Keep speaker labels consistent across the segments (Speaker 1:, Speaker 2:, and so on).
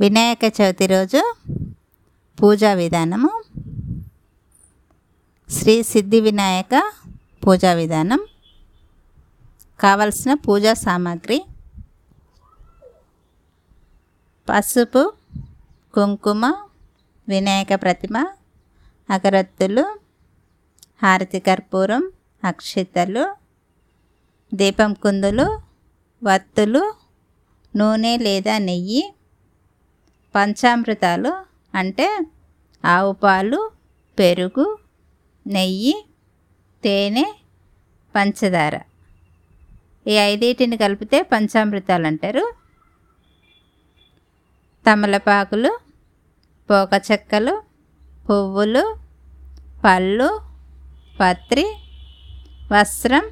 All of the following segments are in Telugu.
Speaker 1: వినాయక చవితి రోజు పూజా విధానము. శ్రీ సిద్ధి వినాయక పూజా విధానం. కావలసిన పూజా సామాగ్రి. పసుపు కుంకుమ వినాయక ప్రతిమ అగరత్తులు హారతి కర్పూరం అక్షితలు దీపం కుందులు వత్తులు నూనె లేదా నెయ్యి పంచామృతాలు అంటే ఆవు పాలు పెరుగు నెయ్యి తేనె పంచదార. ఈ ఐదింటిని కలిపితే పంచామృతాలు అంటారు. తమలపాకులు పోక చెక్కలు పువ్వులు పళ్ళు పత్రి వస్త్రం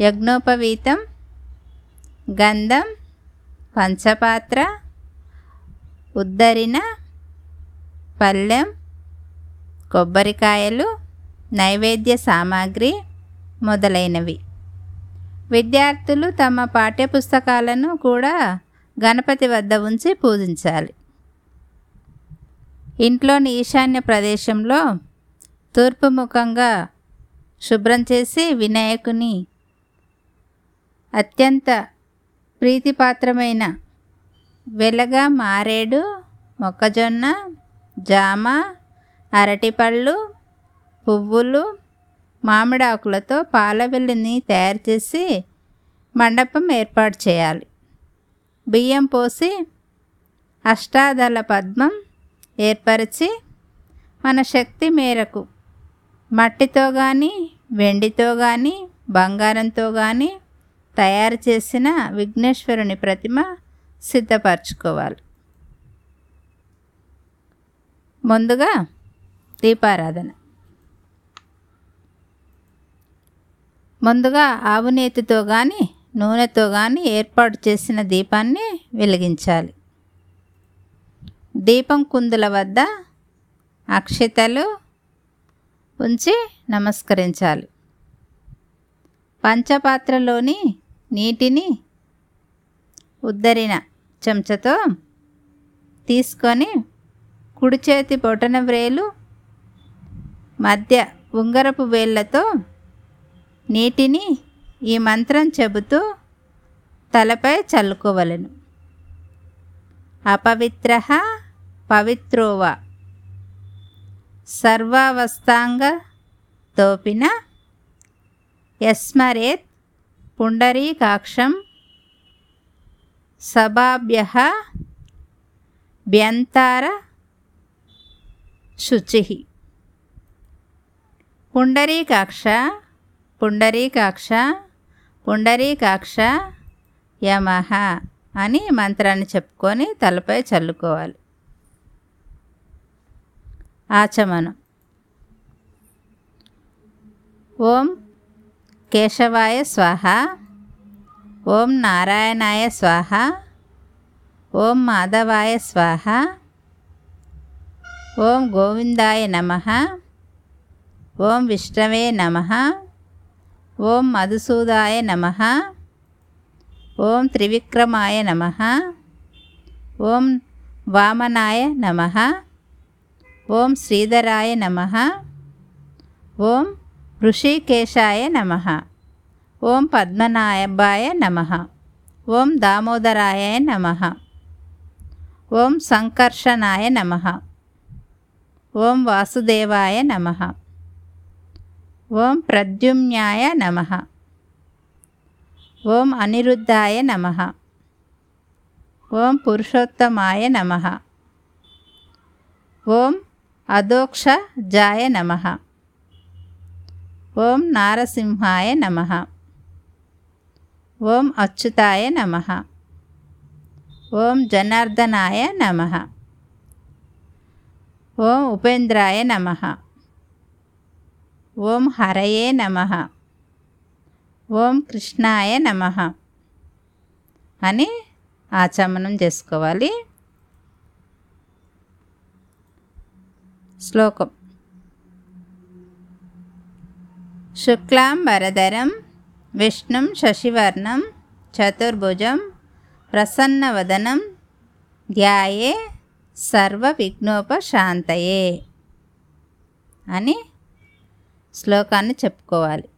Speaker 1: యజ్ఞోపవీతం గంధం పంచపాత్ర ఉద్దరిన పళ్ళెం కొబ్బరికాయలు నైవేద్య సామాగ్రి మొదలైనవి. విద్యార్థులు తమ పాఠ్యపుస్తకాలను కూడా గణపతి వద్ద ఉంచి పూజించాలి. ఇంట్లోని ఈశాన్య ప్రదేశంలో తూర్పు ముఖంగా శుభ్రం చేసి వినాయకుని అత్యంత ప్రీతిపాత్రమైన వెలగ మారేడు మొక్కజొన్న జామ అరటిపళ్ళు పువ్వులు మామిడాకులతో పాలవెల్లిని తయారు చేసి మండపం ఏర్పాటు చేయాలి. బియ్యం పోసి అష్టాదళ పద్మం ఏర్పరిచి మన శక్తి మేరకు మట్టితో కానీ వెండితో కానీ బంగారంతో కానీ తయారు చేసిన విఘ్నేశ్వరుని ప్రతిమ సిద్ధపరచుకోవాలి. ముందుగా దీపారాధన. ముందుగా ఆవు నేతితో కానీ నూనెతో కానీ ఏర్పాటు చేసిన దీపాన్ని వెలిగించాలి. దీపం కుందుల వద్ద అక్షితలు ఉంచి నమస్కరించాలి. పంచపాత్రలోని నీటిని ఉద్దరిన చెంచతో తీసుకొని కుడి చేతి బొటన వ్రేలు మధ్య ఉంగరపు వేళ్ళతో నీటిని ఈ మంత్రం చెబుతూ తలపై చల్లుకోవలను. అపవిత్ర పవిత్రోవ. సర్వావస్థాంగ తోపిన ఎస్మరేత్ పుండరీకాక్షం సభాభ్య భ్యంతార శుచి. పుండరీకాక్ష పుండరీకాక్ష పుండరీకాక్ష యమహ అని మంత్రాన్ని చెప్పుకొని తలపై చల్లుకోవాలి. ఆచమనం. ఓం కేశవాయ స్వాహ. ఓం నారాయణాయ స్వాహ. ఓం మాధవాయ స్వాహ. ఓం గోవిందాయ నమ. ఓం విష్ణవే నమ. ఓం మధుసూదాయ నమ. ఓం త్రివిక్రమాయ నమ. ఓం వామనాయ నమ. ఓం శ్రీధరాయ నమ. ఓం ఋషికేశాయ నమ. ఓం పద్మనాభాయ నమ. ఓం దామోదరాయ నమ. ఓం సంకర్షణాయ నమ. ఓం వాసుదేవాయ నమ. ఓం ప్రద్యుమ్నాయ నమ. ఓం అనిరుద్ధాయ నమ. ఓం పురుషోత్తమాయ నమ. ఓం అదోక్ష జాయ నమ. ఓం నారసింహాయ నమ. ఓం అచ్యుతాయ నమ. ఓం జనార్దనాయ నమ. ఓం ఉపేంద్రాయ నమ. ఓం హరయే నమ. ఓం కృష్ణాయ నమ. అని ఆచమనం చేసుకోవాలి. శ్లోకం. శుక్లాం వరదరం విష్ణుం శశివర్ణం చతుర్భుజం ప్రసన్నవదనం ధ్యాయే సర్వ విఘ్నోపశాంతయే అని శ్లోకాన్ని చెప్పుకోవాలి.